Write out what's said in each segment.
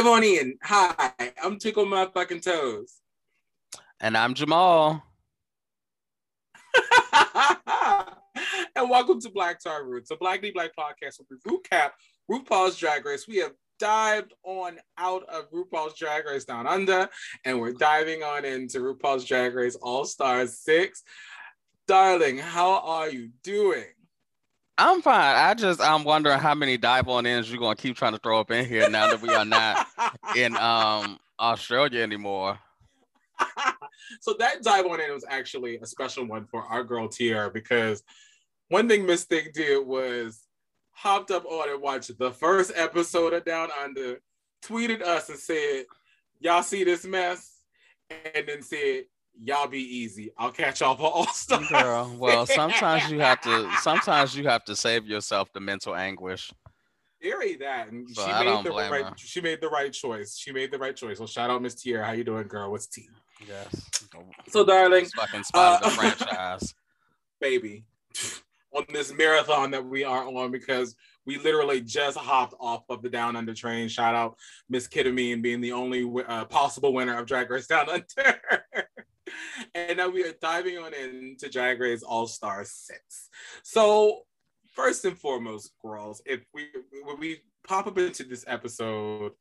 Dive on in. Hi, I'm Tickle My Fucking Toes. And I'm Jamal. and welcome to Black Tar Roots, a Black D Black podcast where we recap RuPaul's Drag Race. We have dived on out of RuPaul's Drag Race Down Under, and we're diving on into RuPaul's Drag Race All Stars 6. Darling, how are you doing? I'm fine. I just I'm wondering how many dive on ends you're gonna keep trying to throw up in here now that we are not in um Australia anymore. so that dive on in was actually a special one for our girl Tier because one thing Miss did was hopped up on and watched the first episode of Down Under, tweeted us and said, Y'all see this mess? And then said, y'all be easy. I'll catch y'all for all stuff. Girl, well, sometimes you have to. Sometimes you have to save yourself the mental anguish. Theory that, and so she I made the right. Her. She made the right choice. She made the right choice. So shout out Miss Tier. How you doing, girl? What's T? Yes. So, darling, fucking spotted uh, the franchise, baby, on this marathon that we are on because we literally just hopped off of the Down Under train. Shout out Miss Kita Mean being the only uh, possible winner of Drag Race Down Under. And now we are diving on into Drag Race All Star 6. So, first and foremost, girls, if we when we pop up into this episode,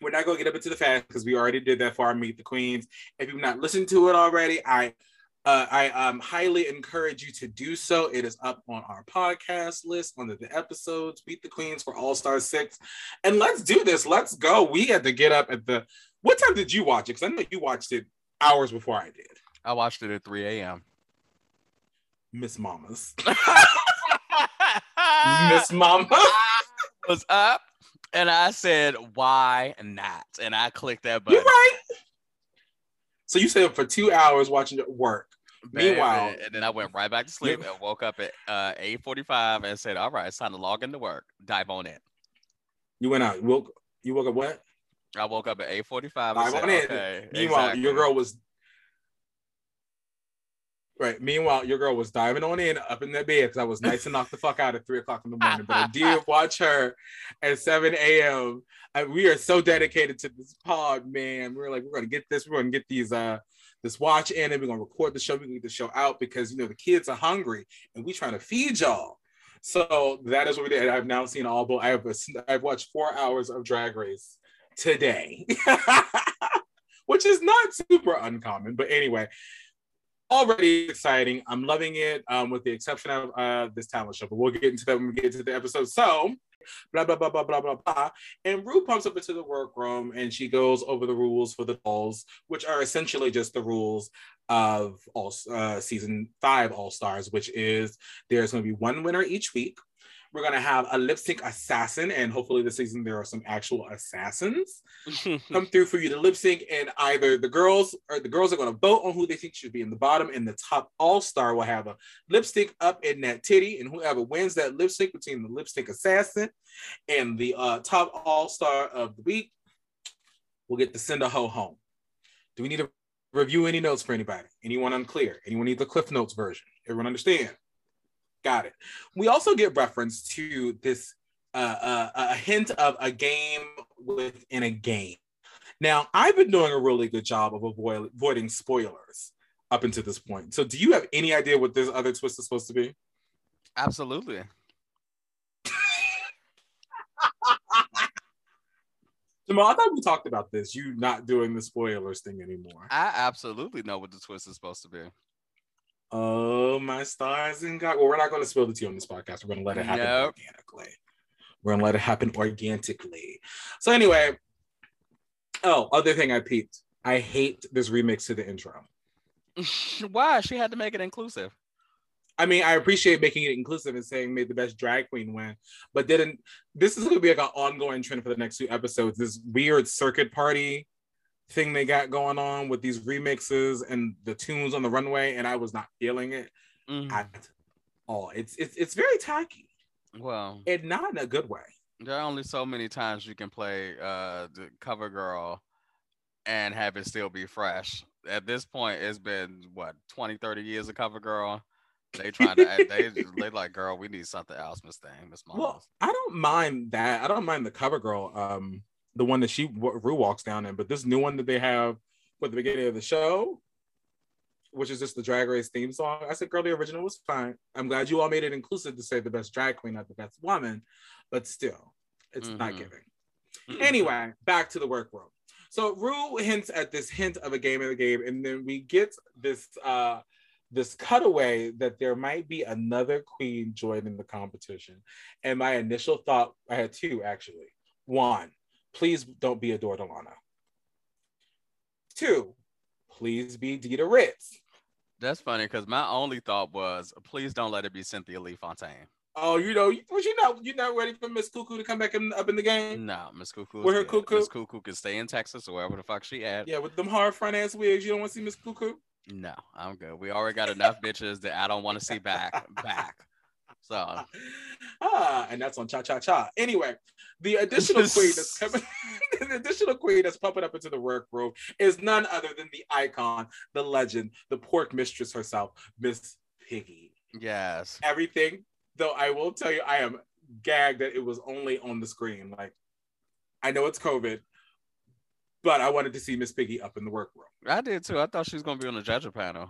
we're not going to get up into the fast because we already did that for our Meet the Queens. If you've not listened to it already, I uh, I um, highly encourage you to do so. It is up on our podcast list under the episodes, Meet the Queens for All Star 6. And let's do this. Let's go. We had to get up at the. What time did you watch it? Because I know you watched it hours before I did. I watched it at 3 a.m. Miss Mamas. Miss Mama was up and I said, why not? And I clicked that button. You're right. So you said for two hours watching it work. Meanwhile, and then I went right back to sleep and woke up at uh, 8:45 and said, "All right, it's time to log into work. Dive on in." You went out. You woke. You woke up what? I woke up at 8:45. I said, okay, Meanwhile, exactly. your girl was Right. Meanwhile, your girl was diving on in up in that bed because I was nice to knock the fuck out at three o'clock in the morning. But I did watch her at 7 a.m. we are so dedicated to this pod, man. We are like, we're gonna get this, we're gonna get these uh this watch in and we're gonna record the show, we can get the show out because you know the kids are hungry and we trying to feed y'all. So that is what we did. I've now seen all but I have a, I've watched four hours of drag race today. Which is not super uncommon, but anyway, already exciting. I'm loving it, um, with the exception of uh, this talent show. But we'll get into that when we get to the episode. So, blah blah blah blah blah blah blah. And Ru pumps up into the workroom and she goes over the rules for the dolls, which are essentially just the rules of all uh, season five All Stars, which is there's going to be one winner each week. We're gonna have a lip sync assassin, and hopefully this season there are some actual assassins come through for you to lip sync. And either the girls or the girls are gonna vote on who they think should be in the bottom, and the top all star will have a lipstick up in that titty, and whoever wins that lip sync between the lipstick assassin and the uh, top all star of the week will get to send a hoe home. Do we need to review any notes for anybody? Anyone unclear? Anyone need the Cliff Notes version? Everyone understand? Got it. We also get reference to this uh, uh, a hint of a game within a game. Now, I've been doing a really good job of avoid, avoiding spoilers up until this point. So, do you have any idea what this other twist is supposed to be? Absolutely. Jamal, I thought we talked about this. You not doing the spoilers thing anymore. I absolutely know what the twist is supposed to be. Oh my stars and God! Well, we're not going to spill the tea on this podcast. We're going to let it happen nope. organically. We're going to let it happen organically. So anyway, oh, other thing I peeped. I hate this remix to the intro. Why? She had to make it inclusive. I mean, I appreciate making it inclusive and saying made the best drag queen win, but didn't this is gonna be like an ongoing trend for the next two episodes. This weird circuit party thing they got going on with these remixes and the tunes on the runway, and I was not feeling it mm-hmm. at all. It's it's it's very tacky. Well, and not in a good way. There are only so many times you can play uh the cover girl and have it still be fresh. At this point, it's been what 20, 30 years of cover girl. They trying to they they like girl, we need something else, Miss Thing, Miss Mom. Well, I don't mind that. I don't mind the cover girl um the one that she Ru walks down in, but this new one that they have with the beginning of the show, which is just the Drag Race theme song. I said, girl, the original was fine. I'm glad you all made it inclusive to say the best drag queen, not the best woman, but still, it's mm-hmm. not giving. Anyway, back to the workroom. So Ru hints at this hint of a game in the game, and then we get this uh this cutaway that there might be another queen joining the competition. And my initial thought, I had two actually. One, please don't be a Dordalana. Two, please be Dita Ritz. That's funny because my only thought was, please don't let it be Cynthia Lee Fontaine. Oh, you know, was you not you not ready for Miss Cuckoo to come back in, up in the game? No, Miss Cuckoo. With her Cuckoo, Miss Cuckoo can stay in Texas or wherever the fuck she at. Yeah, with them hard front ass wigs, you don't want to see Miss Cuckoo. No, I'm good. We already got enough bitches that I don't want to see back back. So, ah, and that's on Cha Cha Cha. Anyway, the additional queen that's coming, the additional queen that's pumping up into the workroom is none other than the icon, the legend, the pork mistress herself, Miss Piggy. Yes. Everything, though, I will tell you, I am gagged that it was only on the screen. Like, I know it's COVID, but I wanted to see Miss Piggy up in the workroom. I did too. I thought she was gonna be on the judge panel.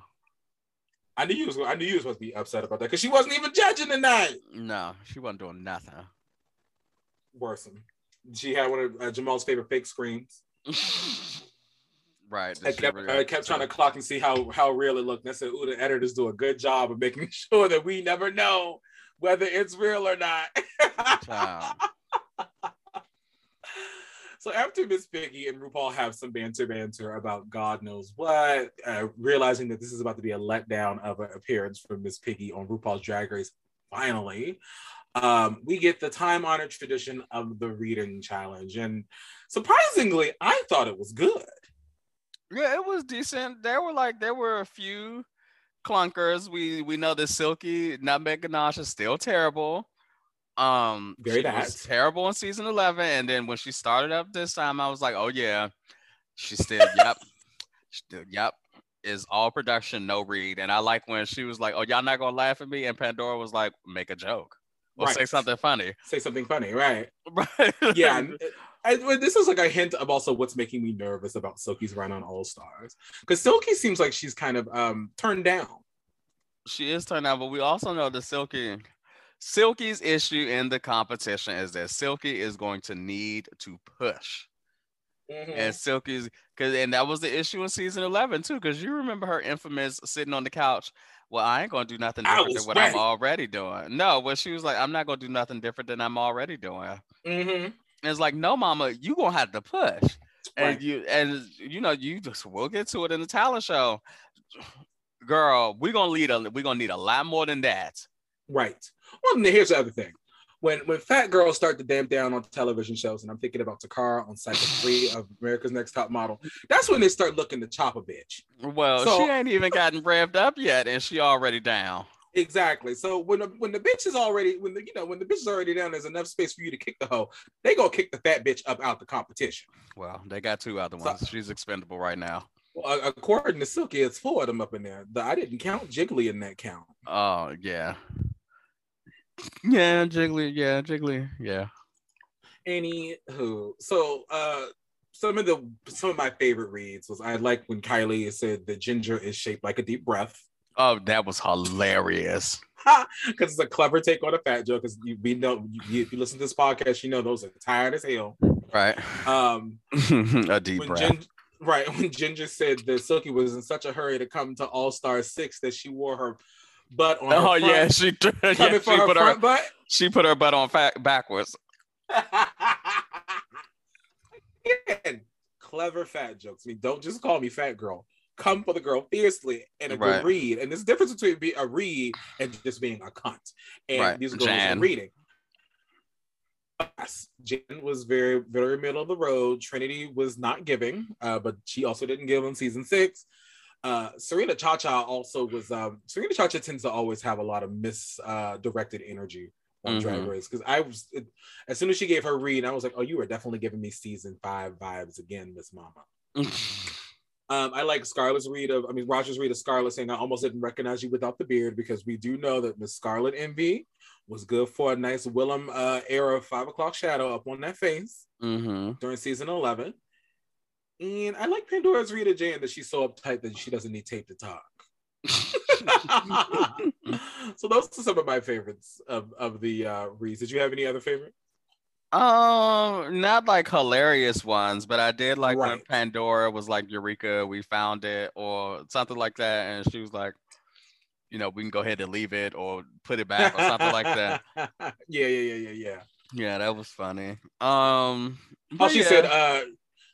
I knew you was. I knew you was supposed to be upset about that because she wasn't even judging tonight. No, she wasn't doing nothing. Worsen. She had one of uh, Jamal's favorite fake screams. right. I kept, really I kept trying to clock and see how how real it looked. And I said, "Ooh, the editors do a good job of making sure that we never know whether it's real or not." So after Miss Piggy and RuPaul have some banter banter about God knows what, uh, realizing that this is about to be a letdown of an appearance from Miss Piggy on RuPaul's Drag Race, finally, um, we get the time honored tradition of the reading challenge. And surprisingly, I thought it was good. Yeah, it was decent. There were like there were a few clunkers. We we know that Silky Nutmeg Ganache is still terrible. Um, very bad. terrible in season eleven, and then when she started up this time, I was like, oh yeah, she still yep, still yep. Is all production, no read. And I like when she was like, "Oh, y'all not gonna laugh at me," and Pandora was like, "Make a joke." Or right. say something funny. Say something funny, right? Right. yeah. I, this is like a hint of also what's making me nervous about Silky's run on All Stars because Silky seems like she's kind of um turned down. She is turned down, but we also know that Silky Silky's issue in the competition is that Silky is going to need to push. Mm-hmm. And Silky's because and that was the issue in season 11 too, because you remember her infamous sitting on the couch. Well, I ain't gonna do nothing different than what ready. I'm already doing. No, well, she was like, I'm not gonna do nothing different than I'm already doing. Mm-hmm. And it's like, no, mama, you gonna have to push. Right. And you and you know, you just we'll get to it in the talent show. Girl, we're gonna lead a we're gonna need a lot more than that. Right. Well, here's the other thing. When when fat girls start to damp down on television shows, and I'm thinking about Toccara on cycle three of America's Next Top Model, that's when they start looking to chop a bitch. Well, so, she ain't even gotten revved up yet, and she already down. Exactly. So when the, when the bitch is already when the you know when the bitch is already down, there's enough space for you to kick the hoe. They gonna kick the fat bitch up out the competition. Well, they got two other ones. So, She's expendable right now. Well, according to Silky, it's four of them up in there. I didn't count Jiggly in that count. Oh yeah. Yeah, Jiggly. Yeah, Jiggly. Yeah. Anywho, so uh, some of the some of my favorite reads was I like when Kylie said the ginger is shaped like a deep breath. Oh, that was hilarious. Because it's a clever take on a fat joke. Because you we know you, if you listen to this podcast, you know those are tired as hell. Right. Um, a deep breath. Gin- right when Ginger said that Silky was in such a hurry to come to All Star Six that she wore her butt on. Oh yeah, she yeah, she put her butt. She put her butt on fat backwards. Again, clever fat jokes. I mean, don't just call me fat girl. Come for the girl fiercely and a right. good read. And there's a difference between being a read and just being a cunt. And right. these girls Jan. are reading. Yes, Jan was very, very middle of the road. Trinity was not giving, uh, but she also didn't give in season six. Uh, Serena Chacha also was. Um, Serena Chacha tends to always have a lot of misdirected uh, energy on mm-hmm. Drag Race because I was it, as soon as she gave her read, I was like, "Oh, you are definitely giving me season five vibes again, Miss Mama." Um, I like Scarlett's read of, I mean, Raja's read of Scarlett saying, I almost didn't recognize you without the beard because we do know that Miss Scarlet Envy was good for a nice Willam uh, era five o'clock shadow up on that face Mm-hmm. during season 11. And I like Pandora's Rita Jane that she's so uptight that she doesn't need tape to talk. so those are some of my favorites of, of the uh, reads. Did you have any other favorite? Um, not like hilarious ones, but I did like when Pandora was like, Eureka, we found it, or something like that. And she was like, you know, we can go ahead and leave it or put it back or something like that. Yeah, yeah, yeah, yeah, yeah. Yeah, that was funny. Um, Oh, but she yeah. said, uh,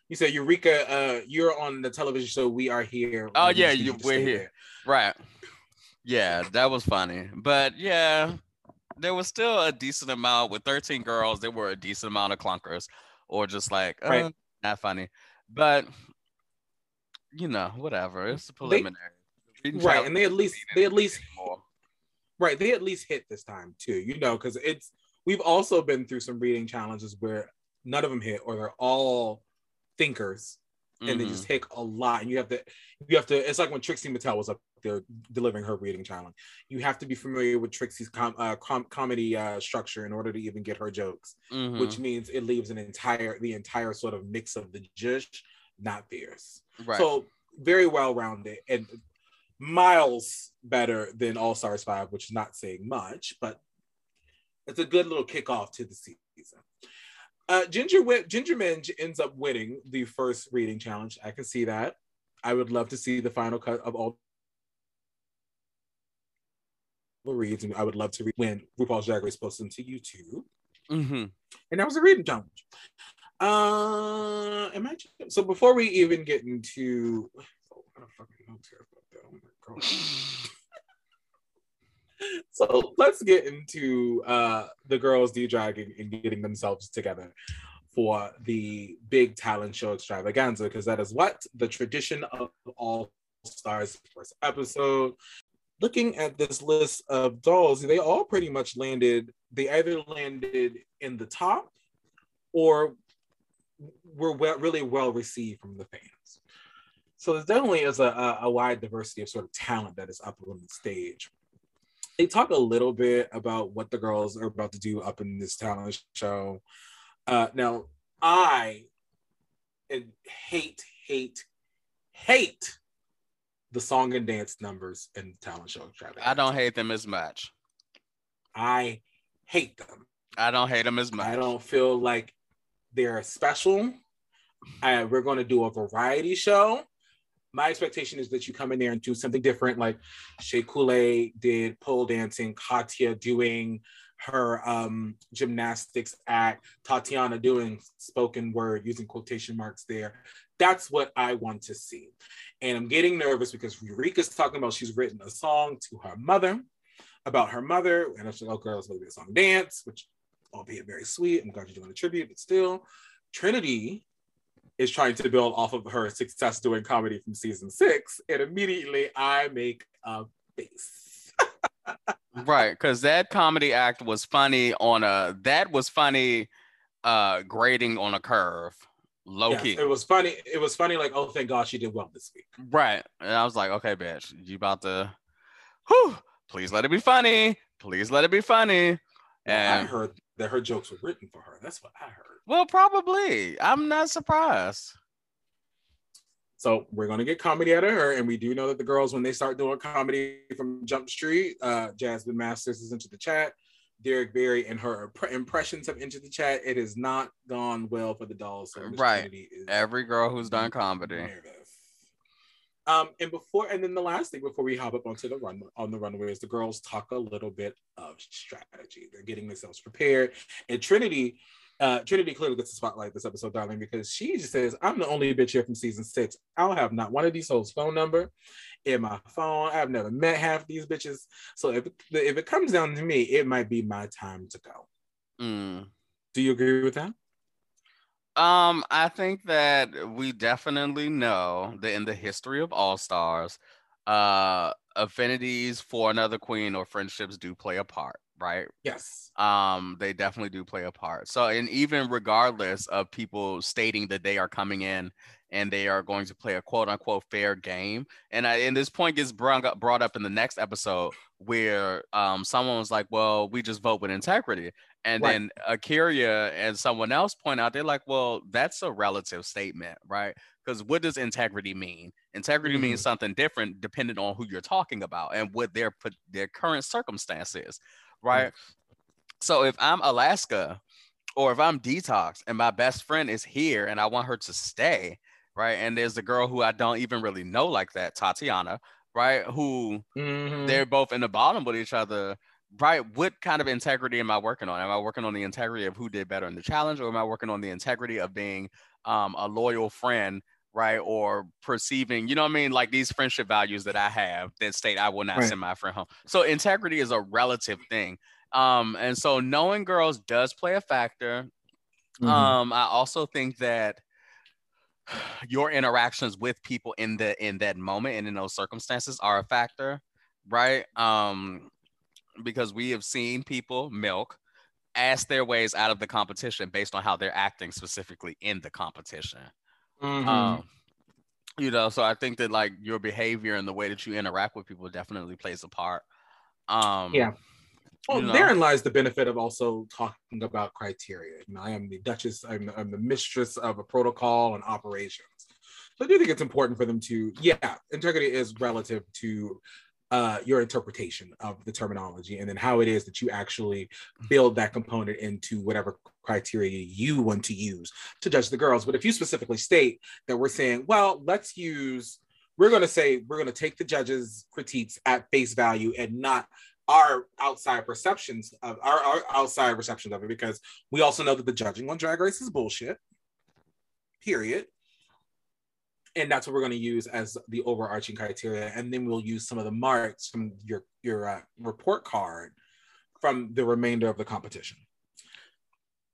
you said, Eureka, uh, you're on the television show We Are Here. Oh, yeah, you- we're here. there." Right. Yeah, that was funny. But yeah, there was still a decent amount with 13 girls. There were a decent amount of clunkers or just like, uh, Right. not funny. But you know, whatever. It's a preliminary. Reading Right, and they at least they at least right they at least hit this time too. You know, because it's we've also been through some reading challenges where none of them hit, or they're all thinkers and they Mhm. just take a lot and you have to you have to it's like when trixie mattel was up there delivering her reading challenge you have to be familiar with trixie's com, uh, com- comedy uh, structure in order to even get her jokes Mhm. which means it leaves an entire the entire sort of mix of the jush not fierce right. so very well rounded and miles better than all stars 5 which is not saying much but it's a good little kickoff to the season uh, Ginger win- Ginger Minj ends up winning the first reading challenge. I can see that. I would love to see the final cut of all the reads, and I would love to read when RuPaul's Drag Race posts them to YouTube. Mhm. And that was a reading challenge. Uh, am I so? Before we even get into, oh, I a fucking notes here about that. Oh my god. So let's get into uh, the girls de-dragging and getting themselves together for the big talent show extravaganza, because that is what the tradition of All Stars first episode. Looking at this list of dolls, they all pretty much landed, they either landed in the top or were well, really well received from the fans. So there definitely is a, a, a wide diversity of sort of talent that is up on the stage they talk a little bit about what the girls are about to do up in this talent show. Uh, now, I hate, hate, hate the song and dance numbers in talent show. I don't hate them as much. I hate them. I don't hate them as much. I don't feel like they're special. I, we're going to do a variety show. My expectation is that you come in there and do something different, like Shea Coulee did pole dancing, Katya doing her um, gymnastics act, Tatiana doing spoken word, using quotation marks there. That's what I want to see. And I'm getting nervous because Eureka's talking about she's written a song to her mother about her mother. And I like, oh, girl, it's going to be a song dance, which albeit very sweet. I'm glad you're doing a tribute, but still, Trinity is trying to build off of her success doing comedy from season six, and immediately I make a face. right, because that comedy act was funny on a that was funny uh grading on a curve. Low Yes, key. it was funny. It was funny, like, oh, thank God she did well this week. Right. And I was like, okay, bitch, you about to whew, please let it be funny. Please let it be funny. I heard that her jokes were written for her. That's what I heard. Well, probably. I'm not surprised. So we're gonna get comedy out of her, and we do know that the girls, when they start doing comedy from Jump Street, uh, Jasmine Masters is into the chat. Derrick Barry and her impre- impressions have entered the chat. It has not gone well for the dolls. So Right. Every girl who's done comedy. Um, and before, and then the last thing before we hop up onto the run on the runway is the girls talk a little bit of strategy. They're getting themselves prepared, and Trinity, uh, Trinity clearly gets the spotlight this episode, darling, because she just says, "I'm the only bitch here from season six. I don't have not one of these hoes' phone number in my phone. I've never met half these bitches. So if if it comes down to me, it might be my time to go." Mm. Do you agree with that? Um, I think that we definitely know that in the history of All Stars, uh, affinities for another queen or friendships do play a part. Right? Yes. Um, they definitely do play a part. So, and even regardless of people stating that they are coming in and they are going to play a quote unquote fair game, and I, and this point gets brought up, brought up in the next episode where um someone was like, "Well, we just vote with integrity," and Right. then A'keria and someone else point out they're like, "Well, that's a relative statement, right?" Because what does integrity mean? Integrity means something different depending on who you're talking about and what their put- their current circumstance is, right? So if I'm Alaska or if I'm detox and my best friend is here and I want her to stay, right? And there's a girl who I don't even really know like that, Tatiana, right? Who Mhm. they're both in the bottom with each other. Right. What kind of integrity am I working on? Am I working on the integrity of who did better in the challenge, or am I working on the integrity of being um, a loyal friend, right? Or perceiving, you know what I mean? Like these friendship values that I have that state I will not Right. send my friend home. So integrity is a relative thing. Um, and so knowing girls does play a factor. Mhm. Um, I also think that your interactions with people in the in that moment and in those circumstances are a factor, right? Um, because we have seen people milk ask their ways out of the competition based on how they're acting specifically in the competition. Mhm. Um, you know, so I think that like your behavior and the way that you interact with people definitely plays a part. Um, Yeah. Well, you know. therein lies the benefit of also talking about criteria. You know, I am the Duchess, I'm, I'm the mistress of a protocol and operations. So I do think it's important for them to, yeah, integrity is relative to uh, your interpretation of the terminology and then how it is that you actually build that component into whatever criteria you want to use to judge the girls. But if you specifically state that we're saying, well, let's use, we're going to say, we're going to take the judges' critiques at face value and not our outside perceptions of our, our outside receptions of it because we also know that the judging on drag race is bullshit period. And that's what we're going to use as the overarching criteria. And then we'll use some of the marks from your your uh, report card from the remainder of the competition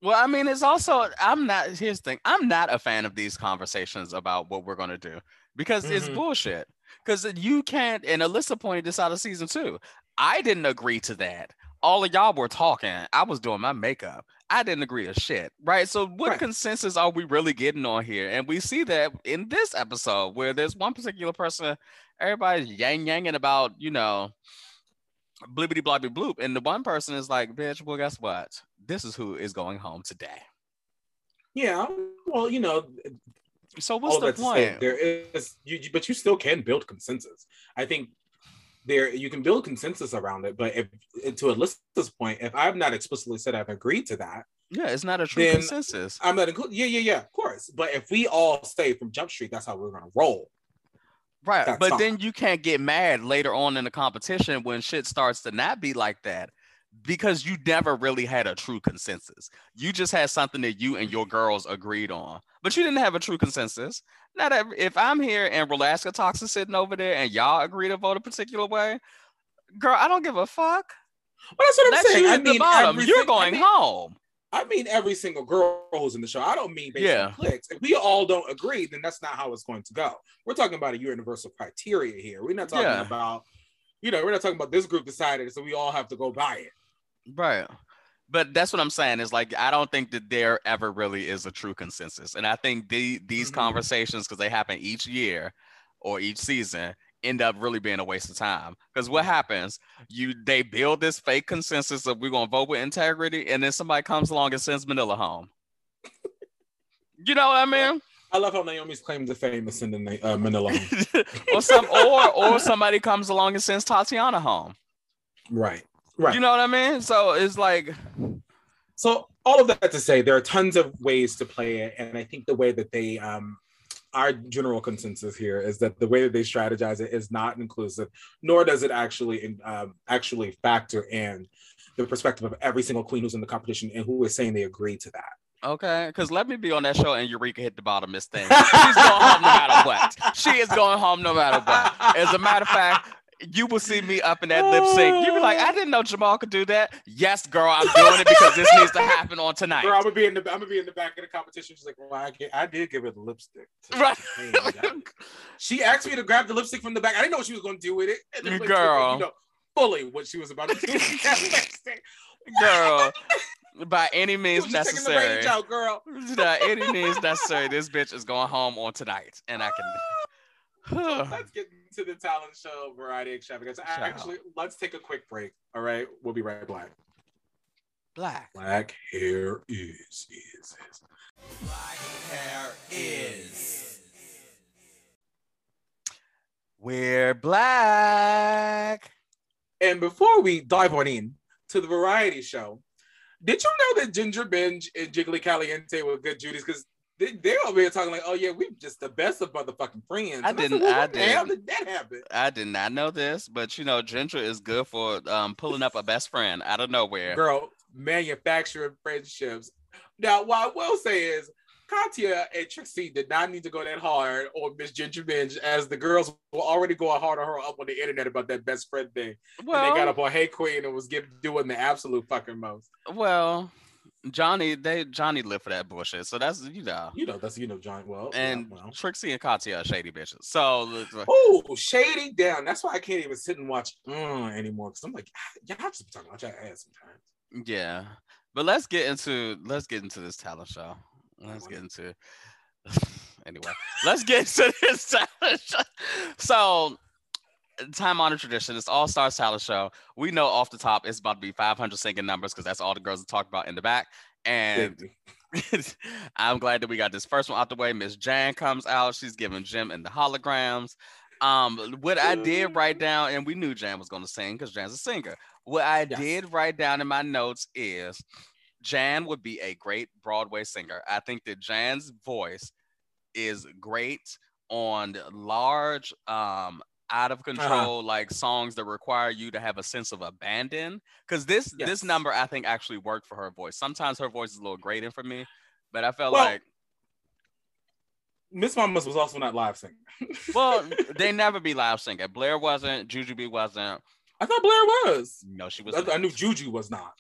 Well, I mean, it's also I'm not. Here's the thing: I'm not a fan of these conversations about what we're gonna do because it's Mhm. bullshit. Because you can't. And Alyssa pointed this out of season two. I didn't agree to that. All of y'all were talking. I was doing my makeup. I didn't agree to shit. Right. So what Right. consensus are we really getting on here? And we see that in this episode where there's one particular person, everybody's yang yanging about, you know, blibbity blobby bloop. And the one person is like, bitch, well, guess what? This is who is going home today. yeah well you know So what's the to say, point? there is you but you still can build consensus i think there you can build consensus around it but if to alyssa's point if i've not explicitly said i've agreed to that yeah, it's not a true consensus. i'm not including yeah yeah yeah of course but if we all stay from jump street that's how we're going to roll Right. that's But fine. then you can't get mad later on in the competition when shit starts to not be like that because you never really had a true consensus. You just had something that you and your girls agreed on, but you didn't have a true consensus. Now every, if I'm here and Relaska Talks is sitting over there and y'all agree to vote a particular way, girl, I don't give a fuck. well, that's what i'm Let saying you I hit the bottom. You're sing- I going mean- home. I mean every single girl who's in the show. I don't mean based Yeah. on clicks. If we all don't agree, then that's not how it's going to go. We're talking about a universal criteria here. We're not talking Yeah. about, you know, we're not talking about this group decided, so we all have to go buy it. Right. But that's what I'm saying is like I don't think that there ever really is a true consensus. And I think the these Mhm. conversations because they happen each year or each season end up really being a waste of time. Because what happens? You they build this fake consensus of we're gonna vote with integrity, and then somebody comes along and sends Manila home. you know what I mean? I love how Naomi's claim to fame is sending uh, Manila. home. or some or or somebody comes along and sends Tatiana home. right, right. You know what I mean? So it's like so all of that to say, there are tons of ways to play it, and I think the way that they, um, our general consensus here is that the way that they strategize it is not inclusive, nor does it actually um, actually factor in the perspective of every single queen who's in the competition and who is saying they agree to that. Okay, because let me be on that show and Eureka hit the bottom this thing. She's going home no matter what. She is going home no matter what. As a matter of fact, you will see me up in that lip sync. You be like, I didn't know Jamal could do that. Yes, girl, I'm doing it because this needs to happen on tonight. Girl, I'm gonna be in the I'm gonna be in the back of the competition. She's like, "Well, I, get, I did give her the lipstick." Right. She asked me to grab the lipstick from the back. I didn't know what she was gonna do with it. And like, Girl. you know, fully what she was about to do. girl. By any means She was just taking the necessary. out, girl. By any means necessary, this bitch is going home on tonight, and I So let's get into the talent show variety extravaganza. Ciao. Actually, let's take a quick break. All right, we'll be right back. Black. Black hair is is is. Black hair is. We're black. And before we dive on in to the variety show, did you know that Ginger Minj and Jiggly Caliente were good Judies? Because they, they're over here talking like, oh yeah, we're just the best of motherfucking friends. I And didn't- well, I what the hell didn't. did that happen? I did not know this, but you know, Ginger is good for um, pulling up a best friend out of nowhere. Girl, manufacturing friendships. Now, what I will say is Katya and Trixie did not need to go that hard on Miss Ginger Minj as the girls were already going hard on her up on the internet about that best friend thing. and they got up on Hey Qween and was giving doing the absolute fucking most. well, Johnny, they Johnny lived for that bullshit, so that's you know. You know, that's you know, John. Well, yeah, And well. Trixie and Katya are shady bitches. So Oh, shady down. That's why I can't even sit and watch uh, anymore. Because I'm like, "Ah, y'all just be talking about your ass sometimes. Yeah, but let's get into let's get into this talent show. Let's get into anyway. Let's get into this talent show. So, time honored tradition. It's All Stars talent show. We know off the top it's about to be 500 singing numbers because that's all the girls are talking about in the back. And I'm glad that we got this first one out the way. Miss Jan comes out. She's giving Jem and the holograms. Um, what I did write down, and we knew Jan was going to sing because Jan's a singer. What I Yes. did write down in my notes is Jan would be a great Broadway singer. I think that Jan's voice is great on large, um, out of Uh-huh. control like songs that require you to have a sense of abandon. Because this Yes. this number I think actually worked for her voice. Sometimes her voice is a little grating for me, but I felt Well, like Miss Mamas was also not live singing. well they never be live singing. Blair wasn't, Jujubee wasn't. I thought Blair was. No, she was. I, I knew Juju was not.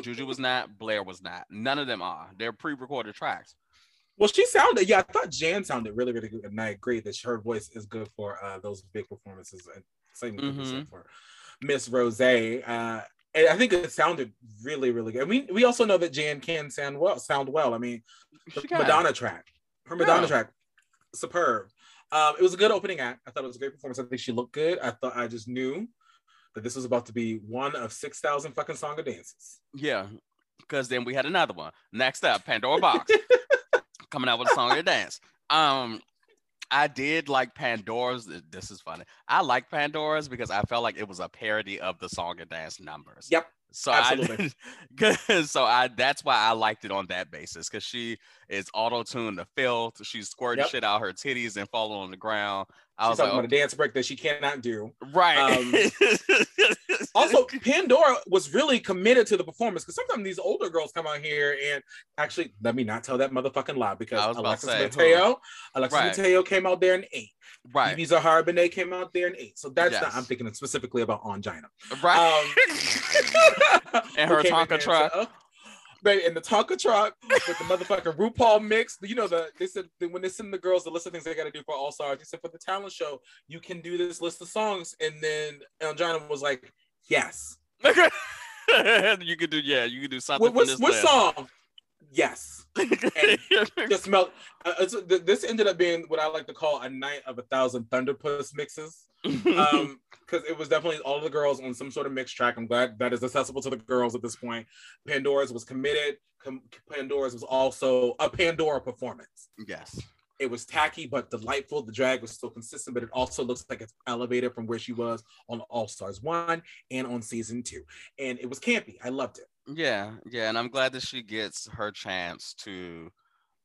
Juju was not. Blair was not. None of them are. They're pre-recorded tracks. Well, she sounded. Yeah, I thought Jan sounded really, really good. And I agree that her voice is good for uh, those big performances. And same thing Mhm. for Miss Rose. Uh, and I think it sounded really, really good. We we also know that Jan can sound well. Sound well. I mean. Madonna track, her Madonna Yeah. track, superb. Um, it was a good opening act. I thought it was a great performance. I think she looked good. I thought I just knew that this was about to be one of six thousand fucking song dances. Yeah, because then we had another one. Next up, Pandora Boxx coming out with a song and dance. Um, I did like Pandora's. This is funny. I like Pandora's because I felt like it was a parody of the song and dance numbers. Yep. So absolutely. I, so I that's why I liked it on that basis because she is auto tuned to filth. She's squirting Yep. shit out her titties and falling on the ground. I She's was talking like, about a dance break that she cannot do. right. Um, Also, Pandora was really committed to the performance because sometimes these older girls come out here and actually let me not tell that motherfucking lie because I was about to Alexis say, Mateo, Alexis Right. Mateo came out there in eight. right. Vivi Zahara Benet came out there in eight. So that's not, I'm thinking specifically about Ongina. Right. Um, And her Tonka truck. said, "Oh," Baby, in the Tonka truck with the motherfucking RuPaul mix. You know, the they said when they send the girls the list of things they got to do for All Stars, they said for the talent show, you can do this list of songs. And then Ongina was like, Yes. you could do yeah, you could do something What, what, what song? Yes. Just melt. Uh, this ended up being what I like to call a night of a thousand Thunderpuss mixes. Um, because it was definitely all the girls on some sort of mixed track. I'm glad that is accessible to the girls at this point. Pandora's was committed. Com- Pandora's was also a Pandora performance. yes. It was tacky but delightful. The drag was still consistent, but it also looks like it's elevated from where she was on All Stars one and on season two. And it was campy. I loved it. Yeah, yeah, and I'm glad that she gets her chance to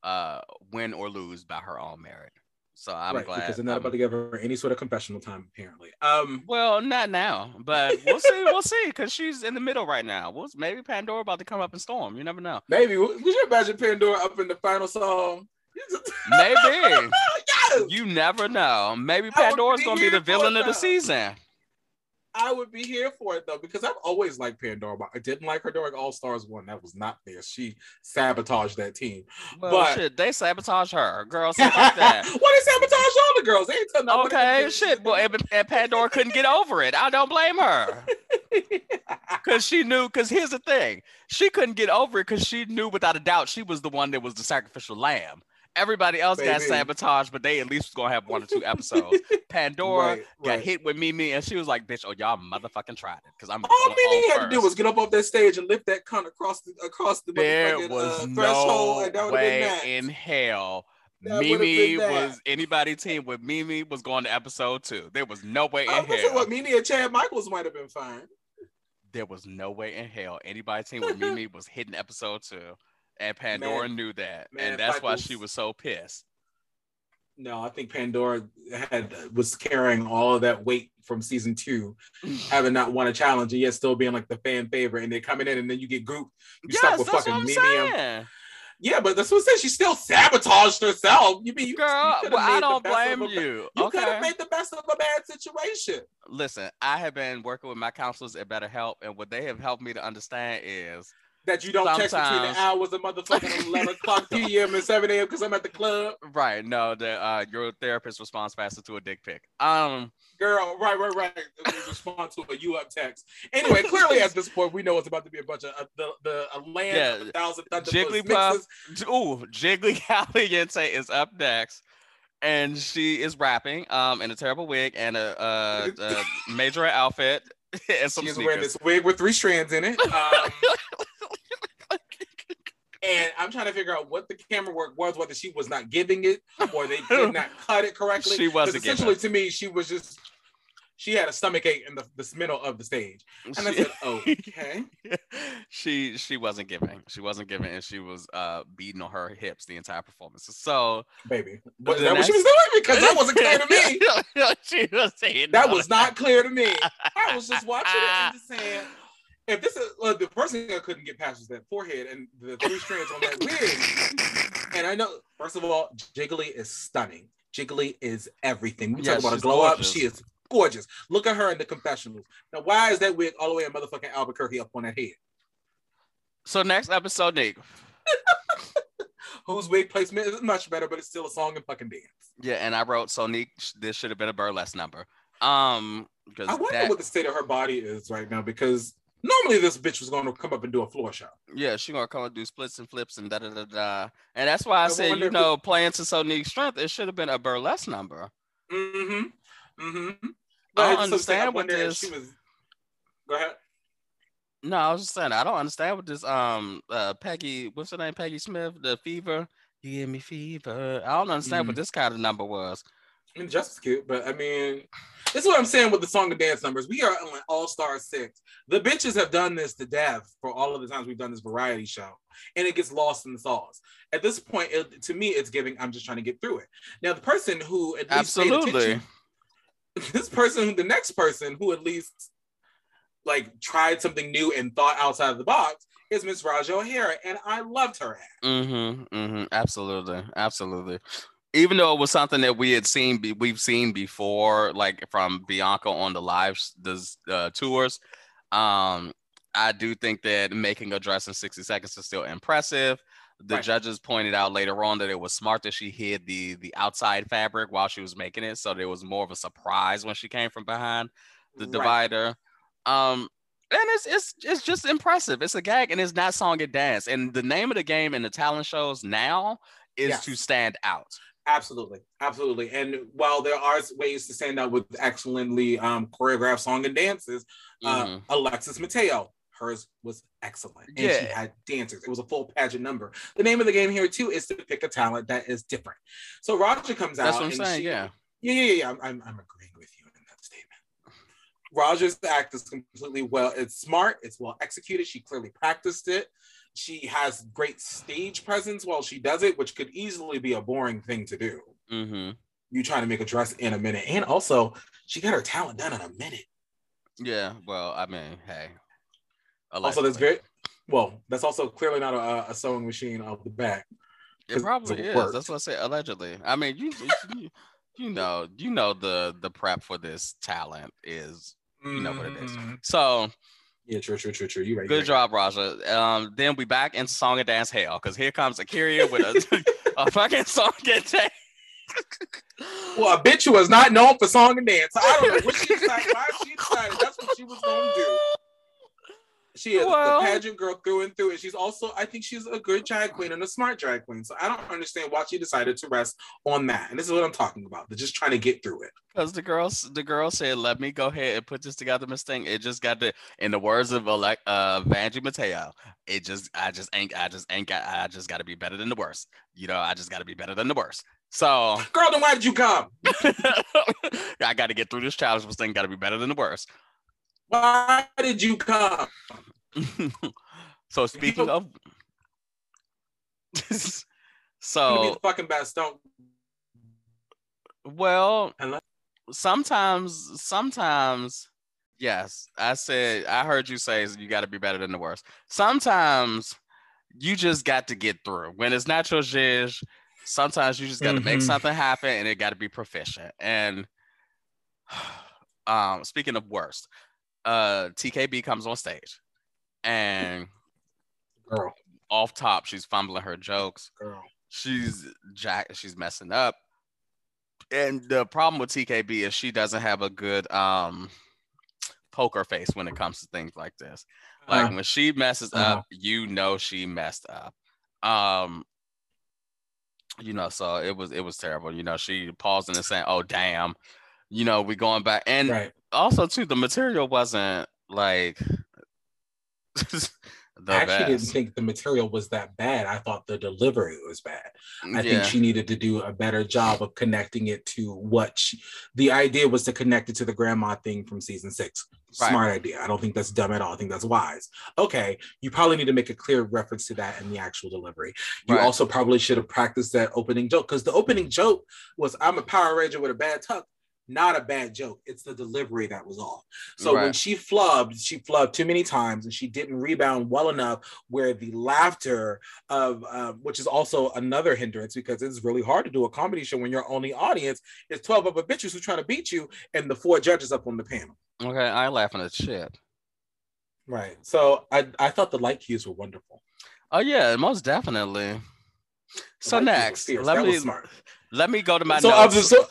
uh win or lose by her own merit. So I'm right, glad. because they're not I'm- about to give her any sort of confessional time, apparently. Um, well, not now, but we'll see. We'll see, because she's in the middle right now. We'll, maybe Pandora about to come up and storm. You never know. maybe would you imagine Pandora up in the final song? Maybe. yes! You never know. Maybe Pandora's gonna be the villain of the season. I would be here for it though, because I've always liked Pandora, but I didn't like her during All Stars one. That was not there. She sabotaged that team. Well, But- shit, they sabotage her, girl. Something like that. They sabotage all the girls? They ain't tell nobody Okay, shit. Well, and, and Pandora couldn't get over it. I don't blame her. Because she knew, because here's the thing. She couldn't get over it because she knew without a doubt she was the one that was the sacrificial lamb. Everybody else got sabotaged, but they at least was gonna have one or two episodes. Pandora Right, got right. hit with Mimi, and she was like, "Bitch, oh y'all motherfucking tried it." Because I'm All Mimi had to do was get up off that stage and lift that cunt across the across the There was uh, no threshold, and that way in hell. That Mimi was anybody team with Mimi was going to episode two. There was no way in I hell. what Mimi and Chad Michaels might have been fine. There was no way in hell anybody team with Mimi was hitting episode two, and Pandora knew that, man, and that's why she was so pissed. No, I think Pandora had was carrying all of that weight from season two, having not won a challenge and yet still being like the fan favorite. And they're coming in and then you get grouped. You yes, stuck with fucking saying. Yeah, but that's what I said. She still sabotaged herself. You mean you, Girl, you well, I don't blame a you. You could have made the best of a bad situation. Listen, I have been working with my counselors at BetterHelp, and what they have helped me to understand is That you don't text between the hours of motherfucking 11 o'clock p.m. and 7 a.m. because I'm at the club. right. No, the uh, your therapist responds faster to a dick pic. Um, Girl, right, right, right. Respond to a you up text. Anyway, clearly at this point, we know it's about to be a bunch of uh, the, the a land Yeah, of a thousand Jigglypuff. Ooh, Jiggly Caliente is up next, and she is rapping um in a terrible wig and a, uh a major outfit and some She is wearing this wig with three strands in it. Um, and I'm trying to figure out what the camera work was, whether she was not giving it or they did not cut it correctly. She wasn't essentially to me, she was just she had a stomach ache in the, the middle of the stage. And I She- said, okay. she she wasn't giving. She wasn't giving, and she was uh beating on her hips the entire performance. So Baby. Was that what she was doing? Because that wasn't clear to me. she was saying That no. was not clear to me. I was just watching it and just saying, if this is the first thing I couldn't get past was that forehead and the three strands on that wig. And I know, first of all, Jiggly is stunning. Jiggly is everything. We Yeah, talk about a glow up. She is gorgeous. Look at her in the confessionals. Now, why is that wig all the way in motherfucking Albuquerque up on that head? So next episode, Nick. Whose wig placement is much better, but it's still a song and fucking dance. Yeah, and I wrote Sonique. This should have been a burlesque number. Um, because I wonder that, what the state of her body is right now because normally this bitch was going to come up and do a floor show. yeah, she gonna come and do splits and flips and da da da da. And that's why I, I said, you know, playing to Sonique's strength, it should have been a burlesque number. Mm-hmm. Mm-hmm. I don't understand what this- She was. Go ahead. No, I was just saying, I don't understand what this um uh Peggy, what's her name, Peggy Smith, the fever. You give me fever. I don't understand what Mhm. this kind of number was. I mean, just cute, but I mean, this is what I'm saying with the song and dance numbers. We are on All Star Six. The bitches have done this to death for all of the times we've done this variety show, and it gets lost in the sauce. At this point, it, to me, it's giving. I'm just trying to get through it. Now, the person who at least Absolutely. this person, the next person who at least like tried something new and thought outside of the box is Miss Raja O'Hara, and I loved her. act. Mm-hmm. Mm-hmm. Absolutely. Absolutely. Even though it was something that we had seen, we've seen before, like from Bianca on the live the uh, tours. Um, I do think that making a dress in 60 seconds is still impressive. The Right. judges pointed out later on that it was smart that she hid the the outside fabric while she was making it, so there was more of a surprise when she came from behind the Right. divider. Um, and it's it's it's just impressive. It's a gag and it's not song and dance. And the name of the game in the talent shows now is Yes. to stand out. Absolutely, absolutely. And while there are ways to stand out with excellently um, choreographed song and dances, uh, Mhm. Alexis Mateo, hers was excellent, and she had dancers. It was a full pageant number. The name of the game here too is to pick a talent that is different. So Raja comes out. That's what I'm saying. she- yeah. yeah, yeah, yeah. I'm, I'm, I'm agreeing with you in that statement. Raja's act is completely well. It's smart. It's well executed. She clearly practiced it. She has great stage presence while she does it, which could easily be a boring thing to do. Mm-hmm. You trying to make a dress in a minute, and also she got her talent done in a minute. Yeah. Well, I mean, hey. Also, that's very well. That's also clearly not a, a sewing machine off the back. It probably it is. worked. That's what I say. Allegedly. I mean, you, you, you know, you know the the prep for this talent is. You know what it is. Mhm. So Yeah, true, true, true, true. You right. good you right. job, Raja. Um, then we back in song and dance hell because here comes A'keria with a, a fucking song and dance. Well, a bitch who is not known for song and dance. I don't know what she decided. Why she decided that's what she was going to do. She is Well- the pageant girl through and through, and she's also, I think, she's a good drag queen and a smart drag queen. So I don't understand why she decided to rest on that. And this is what I'm talking about. They're just trying to get through it. Because the girls, the girl said, "Let me go ahead and put this together, Miss Thing." It just got to, in the words of elect, uh, Vanjie Mateo, it just, I just ain't, I just ain't got, I just got to be better than the worst. You know, I just got to be better than the worst. So Girl, then why did you come? I got to get through this challenge. This thing got to be better than the worst. Why did you come? so speaking of, You be so the fucking best. Don't. Well, Hello? sometimes, sometimes, yes, I said, I heard you say you got to be better than the worst. Sometimes you just got to get through. When it's not your zhizh, sometimes you just got to make Mhm. something happen and it got to be proficient. And um, speaking of worst, uh, TKB comes on stage and Girl, off top, she's fumbling her jokes. Girl. she's jack she's messing up. And the problem with tkb is she doesn't have a good um poker face when it comes to things like this. Like Uh, when she messes uh-huh. up you know she messed up. Um you know so it was it was terrible. You know she pausing and saying oh damn you know we going back and right. also too the material wasn't like the I actually didn't think the material was that bad. I thought the delivery was bad. I yeah. think she needed to do a better job of connecting it to what she, the idea was to connect it to the grandma thing from season six. Right. Smart idea. I don't think that's dumb at all. I think that's wise. Okay, you probably need to make a clear reference to that in the actual delivery. You Right. also probably should have practiced that opening joke because the opening joke was I'm a Power Ranger with a bad tuck. Not a bad joke. It's the delivery that was off. So when she flubbed, she flubbed too many times and she didn't rebound well enough where the laughter of, uh, which is also another hindrance because it's really hard to do a comedy show when your only audience is 12 other bitches who trying to beat you and the four judges up on the panel. okay i laughing at shit Right. So I, I thought the light cues were wonderful. Oh yeah, most definitely. So next, let That me smart. let me go to my so, notes. so,